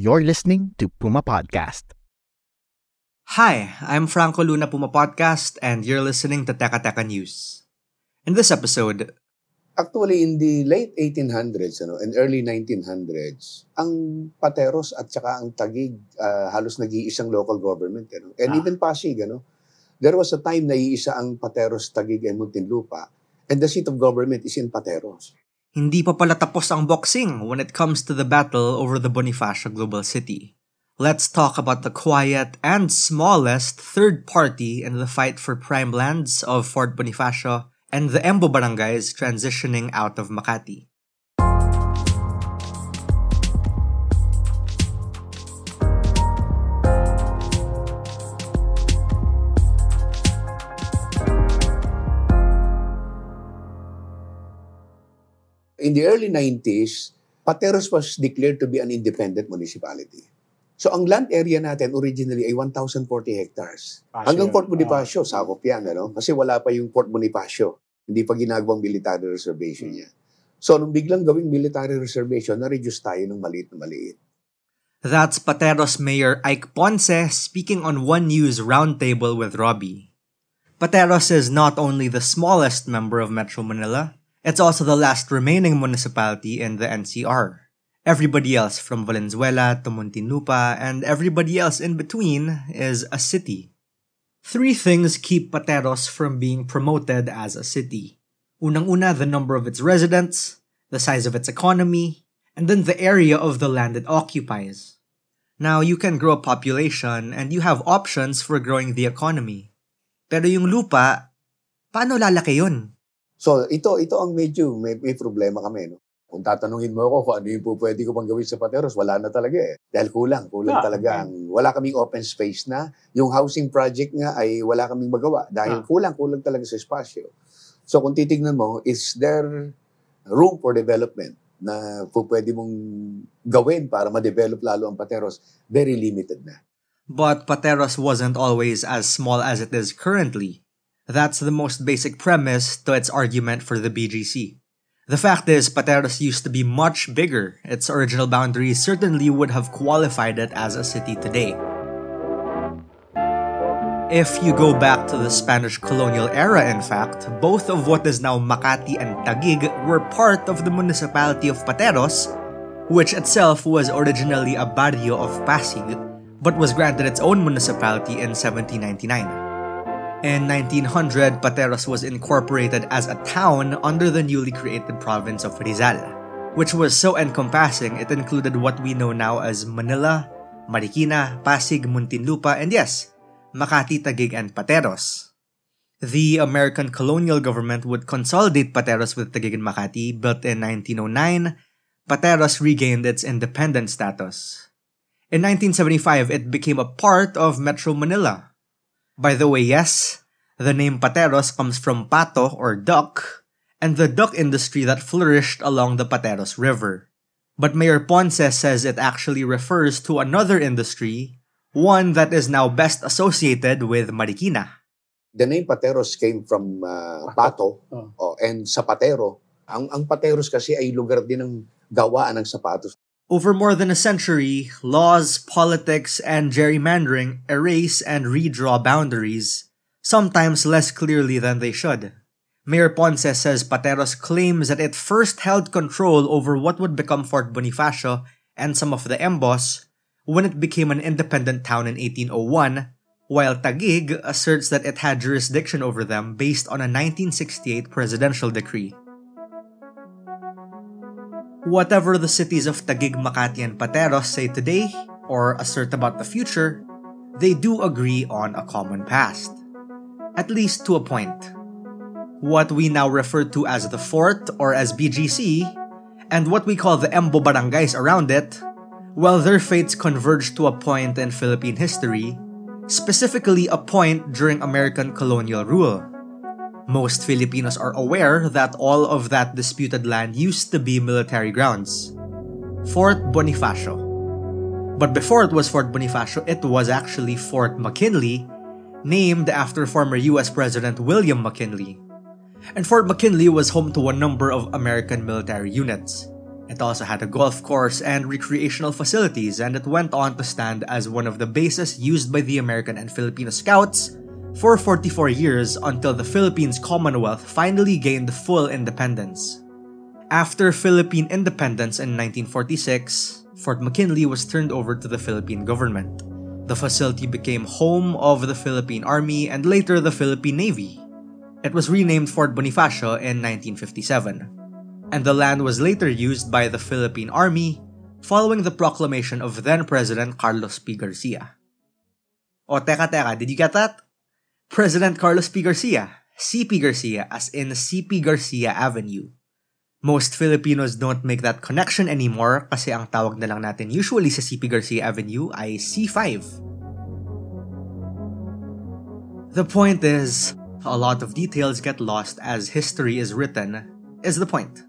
You're listening to Puma Podcast. Hi, I'm Franco Luna Puma Podcast, and you're listening to Teka Teka News. In this episode, Actually, in the late 1800s ano, and early 1900s, ang Pateros at saka ang Tagig ah, halos nag-iisang local government. Ano? And Ah. even Pasig, ano, there was a time na iisa ang Pateros, Tagig, and Muntinlupa. And the seat of government is in Pateros. Hindi pa pala tapos ang boxing when it comes to the battle over the Bonifacio Global City. Let's talk about the quiet and smallest third party in the fight for prime lands of Fort Bonifacio and the Embo barangays transitioning out of Makati. In the early 90s, Pateros was declared to be an independent municipality. So ang land area natin originally ay 1,040 hectares. Hanggang Fort Bonifacio, sakop yan. Ano? Kasi wala pa yung Fort Bonifacio. Hindi pa ginagawang military reservation niya. So nung biglang gawing military reservation, na-reduce tayo ng maliit na maliit. That's Pateros Mayor Ike Ponce speaking on One News Roundtable with Robbie. Pateros is not only the smallest member of Metro Manila, it's also the last remaining municipality in the NCR. Everybody else from Valenzuela to Muntinlupa and everybody else in between is a city. Three things keep Pateros from being promoted as a city. Unang-una, the number of its residents, the size of its economy, and then the area of the land it occupies. Now, you can grow a population and you have options for growing the economy. Pero yung lupa, paano lalaki yun? So ito ito ang medyo may, may problema kami. No? Kung tatanungin mo ako kung ano yung po pwede ko pang gawin sa Pateros, wala na talaga eh. Dahil kulang, kulang Ah, talaga. Ang, wala kaming open space na. Yung housing project nga ay wala kaming magawa dahil Ah. kulang, kulang talaga sa espasyo. So kung titignan mo, is there room for development na po pwede mong gawin para ma-develop lalo ang Pateros? Very limited na. But Pateros wasn't always as small as it is currently. That's the most basic premise to its argument for the BGC. The fact is, Pateros used to be much bigger. Its original boundaries certainly would have qualified it as a city today. If you go back to the Spanish colonial era, in fact, both of what is now Makati and Taguig were part of the municipality of Pateros, which itself was originally a barrio of Pasig, but was granted its own municipality in 1799. In 1900, Pateros was incorporated as a town under the newly created province of Rizal, which was so encompassing it included what we know now as Manila, Marikina, Pasig, Muntinlupa, and yes, Makati, Taguig, and Pateros. The American colonial government would consolidate Pateros with Taguig and Makati, but in 1909. Pateros regained its independent status. In 1975, it became a part of Metro Manila. By the way, yes, the name Pateros comes from pato or duck, and the duck industry that flourished along the Pateros River. But Mayor Ponce says it actually refers to another industry, one that is now best associated with Marikina. The name Pateros came from uh, Pato Oh. oh, and Zapatero. Ang, ang Pateros kasi ay lugar din ng gawaan ng sapatos. Over more than a century, laws, politics, and gerrymandering erase and redraw boundaries, sometimes less clearly than they should. Mayor Ponce says Pateros claims that it first held control over what would become Fort Bonifacio and some of the Embos when it became an independent town in 1801, while Taguig asserts that it had jurisdiction over them based on a 1968 presidential decree. Whatever the cities of Taguig, Makati, and Pateros say today, or assert about the future, they do agree on a common past. At least to a point. what we now refer to as the fort or as BGC, and what we call the Embo barangays around it, well, their fates converged to a point in Philippine history, specifically a point during American colonial rule. Most Filipinos are aware that all of that disputed land used to be military grounds. Fort Bonifacio. But before it was Fort Bonifacio, it was actually Fort McKinley, named after former US President William McKinley. And Fort McKinley was home to a number of American military units. It also had a golf course and recreational facilities, and it went on to stand as one of the bases used by the American and Filipino scouts for 44 years until the Philippines Commonwealth finally gained full independence. After Philippine independence in 1946, Fort McKinley was turned over to the Philippine government. The facility became home of the Philippine Army and later the Philippine Navy. It was renamed Fort Bonifacio in 1957, and the land was later used by the Philippine Army following the proclamation of then President Carlos P. Garcia. O teka teka, did you get that? President Carlos P. Garcia, CP Garcia, as in CP Garcia Avenue. Most Filipinos don't make that connection anymore kasi ang tawag na lang natin usually sa CP Garcia Avenue ay C5. The point is, a lot of details get lost as history is written, is the point.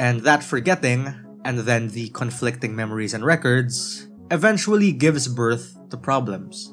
And that forgetting, and then the conflicting memories and records, eventually gives birth to problems.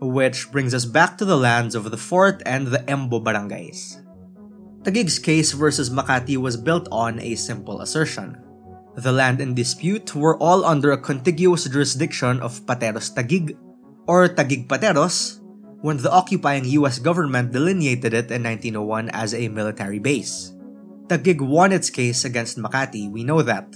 Which brings us back to the lands of the fort and the Embo barangays. Taguig's case versus Makati was built on a simple assertion. The land in dispute were all under a contiguous jurisdiction of Pateros Taguig, or Taguig Pateros, when the occupying US government delineated it in 1901 as a military base. Taguig won its case against Makati, we know that.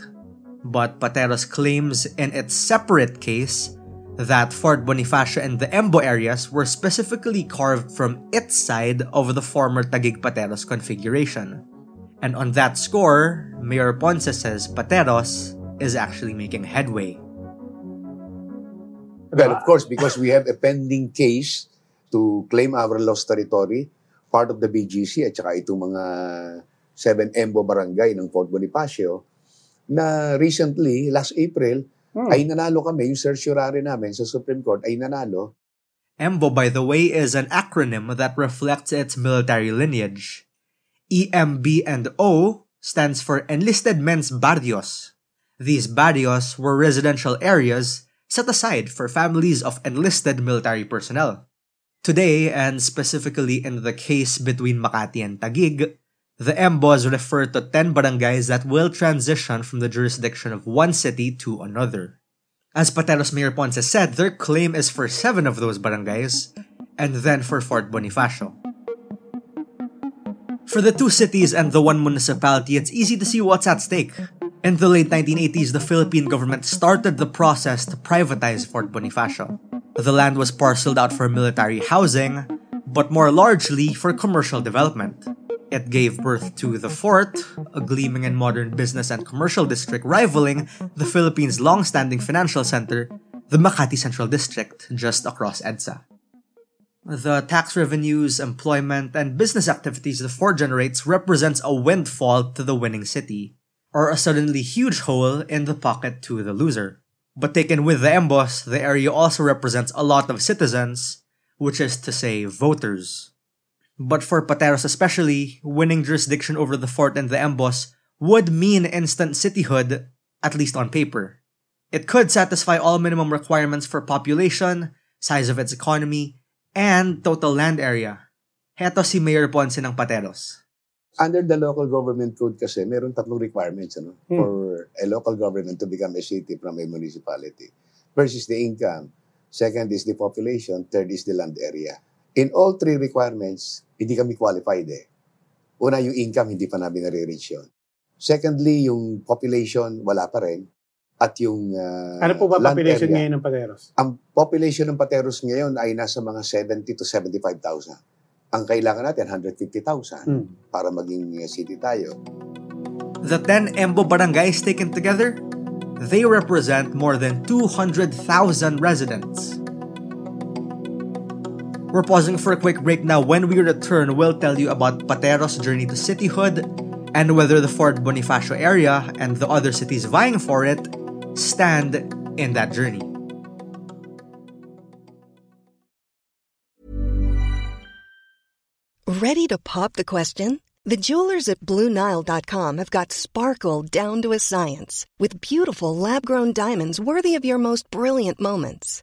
But Pateros claims in its separate case that Fort Bonifacio and the Embo areas were specifically carved from its side of the former Tagig Pateros configuration. And on that score, Mayor Ponce says Pateros is actually making headway. Well, of course, because we have a pending case to claim our lost territory, part of the BGC at saka itong mga 7 Embo barangay ng Fort Bonifacio, na recently, last April, Hmm. ay nanalo kami, yung certiorari namin sa Supreme Court ay nanalo. EMBO, by the way, is an acronym that reflects its military lineage. EMB and O stands for Enlisted Men's Barrios. These barrios were residential areas set aside for families of enlisted military personnel. Today, and specifically in the case between Makati and Tagig, the EMBOs refer to 10 barangays that will transition from the jurisdiction of one city to another. As Pateros Mayor Ponce said, their claim is for 7 of those barangays, and then for Fort Bonifacio. For the two cities and the one municipality, it's easy to see what's at stake. In the late 1980s, the Philippine government started the process to privatize Fort Bonifacio. The land was parceled out for military housing, but more largely for commercial development. It gave birth to the fort, a gleaming and modern business and commercial district rivaling the Philippines' long-standing financial center, the Makati Central District, just across EDSA. The tax revenues, employment, and business activities the fort generates represents a windfall to the winning city, or a suddenly huge hole in the pocket to the loser. But taken with the Embos, the area also represents a lot of citizens, which is to say, voters. But for Pateros especially, winning jurisdiction over the fort and the Embos would mean instant cityhood, at least on paper. It could satisfy all minimum requirements for population, size of its economy, and total land area. Heto si Mayor Ponce ng Pateros. Under the local government code kasi, meron tatlong requirements ano, Hmm. for a local government to become a city from a municipality. First is the income. Second is the population. Third is the land area. In all three requirements, hindi kami qualified eh. Una, yung income, hindi pa namin nare-reach yun. Secondly, yung population, wala pa rin. At yung uh, Ano po ba population area, ngayon ng Pateros? Ang population ng Pateros ngayon ay nasa mga 70 to 75,000. Ang kailangan natin, 150,000 Hmm. para maging uh, city tayo. The 10 Embo barangays taken together, they represent more than 200,000 residents. We're pausing for a quick break now. When we return, we'll tell you about Pateros' journey to cityhood and whether the Fort Bonifacio area and the other cities vying for it stand in that journey. Ready to pop the question? The jewelers at BlueNile.com have got sparkle down to a science with beautiful lab grown diamonds worthy of your most brilliant moments.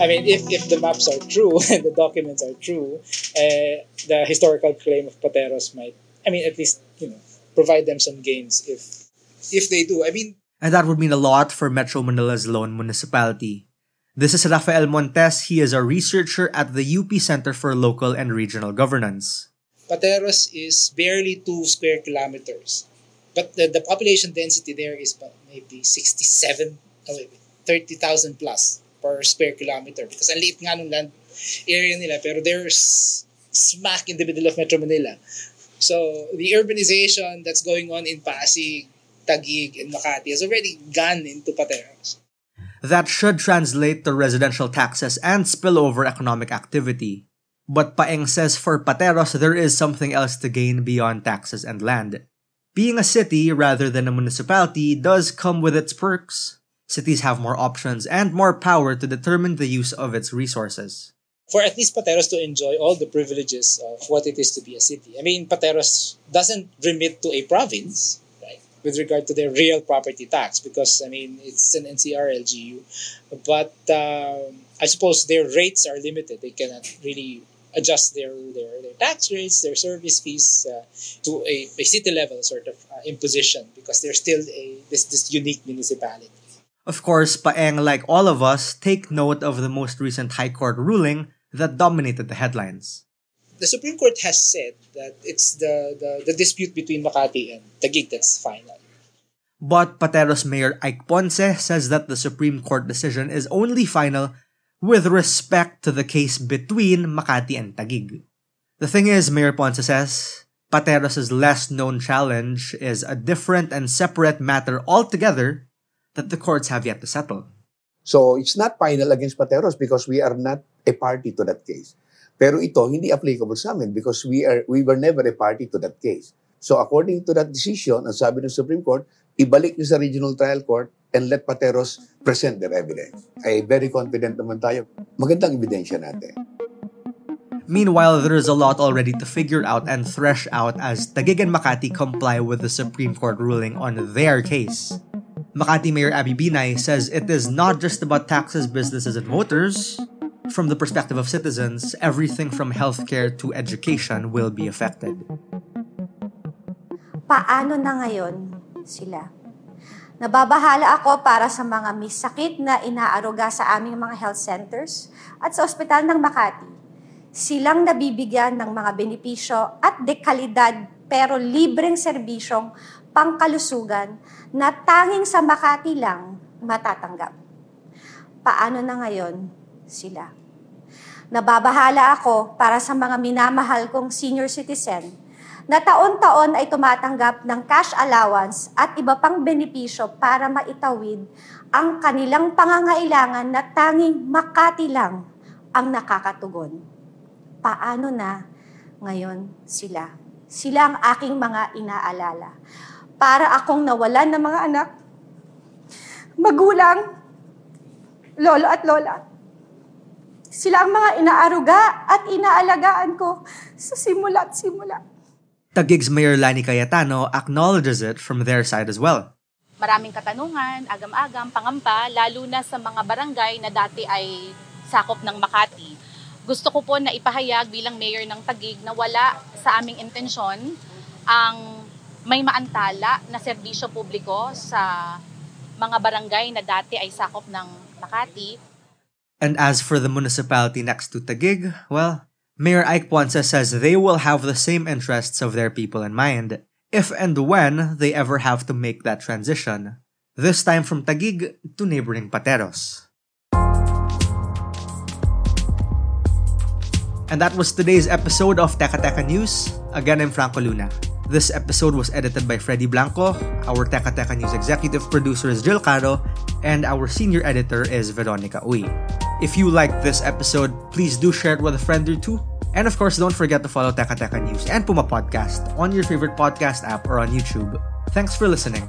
I mean, if, if the maps are true and the documents are true, uh, the historical claim of Pateros might, I mean, at least you know, provide them some gains if if they do. I mean, And that would mean a lot for Metro Manila's lone municipality. This is Rafael Montes. He is a researcher at the UP Center for Local and Regional Governance. Pateros is barely two square kilometers, but the, the population density there is maybe 67, oh, 30,000 plus per square kilometer. Because ang liit nga nung land area nila, pero they're smack in the middle of Metro Manila. So the urbanization that's going on in Pasig, Taguig, and Makati has already gone into Pateros. That should translate to residential taxes and spillover economic activity. But Paeng says for Pateros, there is something else to gain beyond taxes and land. Being a city rather than a municipality does come with its perks. Cities have more options and more power to determine the use of its resources. for at least Pateros to enjoy all the privileges of what it is to be a city. I mean, Pateros doesn't remit to a province, right, with regard to their real property tax, because, I mean, it's an NCR LGU. But um, I suppose their rates are limited. They cannot really adjust their, their, their tax rates, their service fees uh, to a, a city level sort of uh, imposition, because they're still a this, this unique municipality. Of course, Paeng, like all of us, take note of the most recent High Court ruling that dominated the headlines. the Supreme Court has said that it's the, the, the dispute between Makati and Taguig that's final. But Pateros Mayor Ike Ponce says that the Supreme Court decision is only final with respect to the case between Makati and Taguig. The thing is, Mayor Ponce says, Pateros' less known challenge is a different and separate matter altogether that the courts have yet to settle. So it's not final against Pateros because we are not a party to that case. Pero ito hindi applicable sa amin because we are we were never a party to that case. So according to that decision, ang sabi ng Supreme Court, ibalik niyo sa Regional Trial Court and let Pateros present their evidence. Ay very confident naman tayo. Magandang ebidensya natin. Meanwhile, there is a lot already to figure out and thresh out as Taguig and Makati comply with the Supreme Court ruling on their case. Makati Mayor Abby Binay says it is not just about taxes, businesses, and voters. From the perspective of citizens, everything from healthcare to education will be affected. paano na ngayon sila? Nababahala ako para sa mga may sakit na inaaruga sa aming mga health centers at sa ospital ng Makati. Silang nabibigyan ng mga benepisyo at dekalidad pero libreng serbisyong pangkalusugan na tanging sa Makati lang matatanggap. Paano na ngayon sila? Nababahala ako para sa mga minamahal kong senior citizen na taon-taon ay tumatanggap ng cash allowance at iba pang benepisyo para maitawid ang kanilang pangangailangan na tanging Makati lang ang nakakatugon. Paano na ngayon sila? Sila ang aking mga inaalala. Para akong nawalan ng mga anak, magulang, lolo at lola. Sila ang mga inaaruga at inaalagaan ko sa simula't simula. Tagig's Mayor Lani Cayetano acknowledges it from their side as well. Maraming katanungan, agam-agam, pangamba, lalo na sa mga barangay na dati ay sakop ng Makati. Gusto ko po na ipahayag bilang mayor ng Tagig na wala sa aming intensyon ang may maantala na serbisyo publiko sa mga barangay na dati ay sakop ng Makati. And as for the municipality next to Tagig, well, Mayor Ike Ponce says they will have the same interests of their people in mind if and when they ever have to make that transition, this time from Tagig to neighboring Pateros. And that was today's episode of Teka Teka News. Again, I'm Franco Luna. This episode was edited by Freddy Blanco. Our Teka Teka News executive producer is Jill Caro, and our senior editor is Veronica Uy. If you liked this episode, please do share it with a friend or two. And of course, don't forget to follow Teka Teka News and Puma Podcast on your favorite podcast app or on YouTube. Thanks for listening.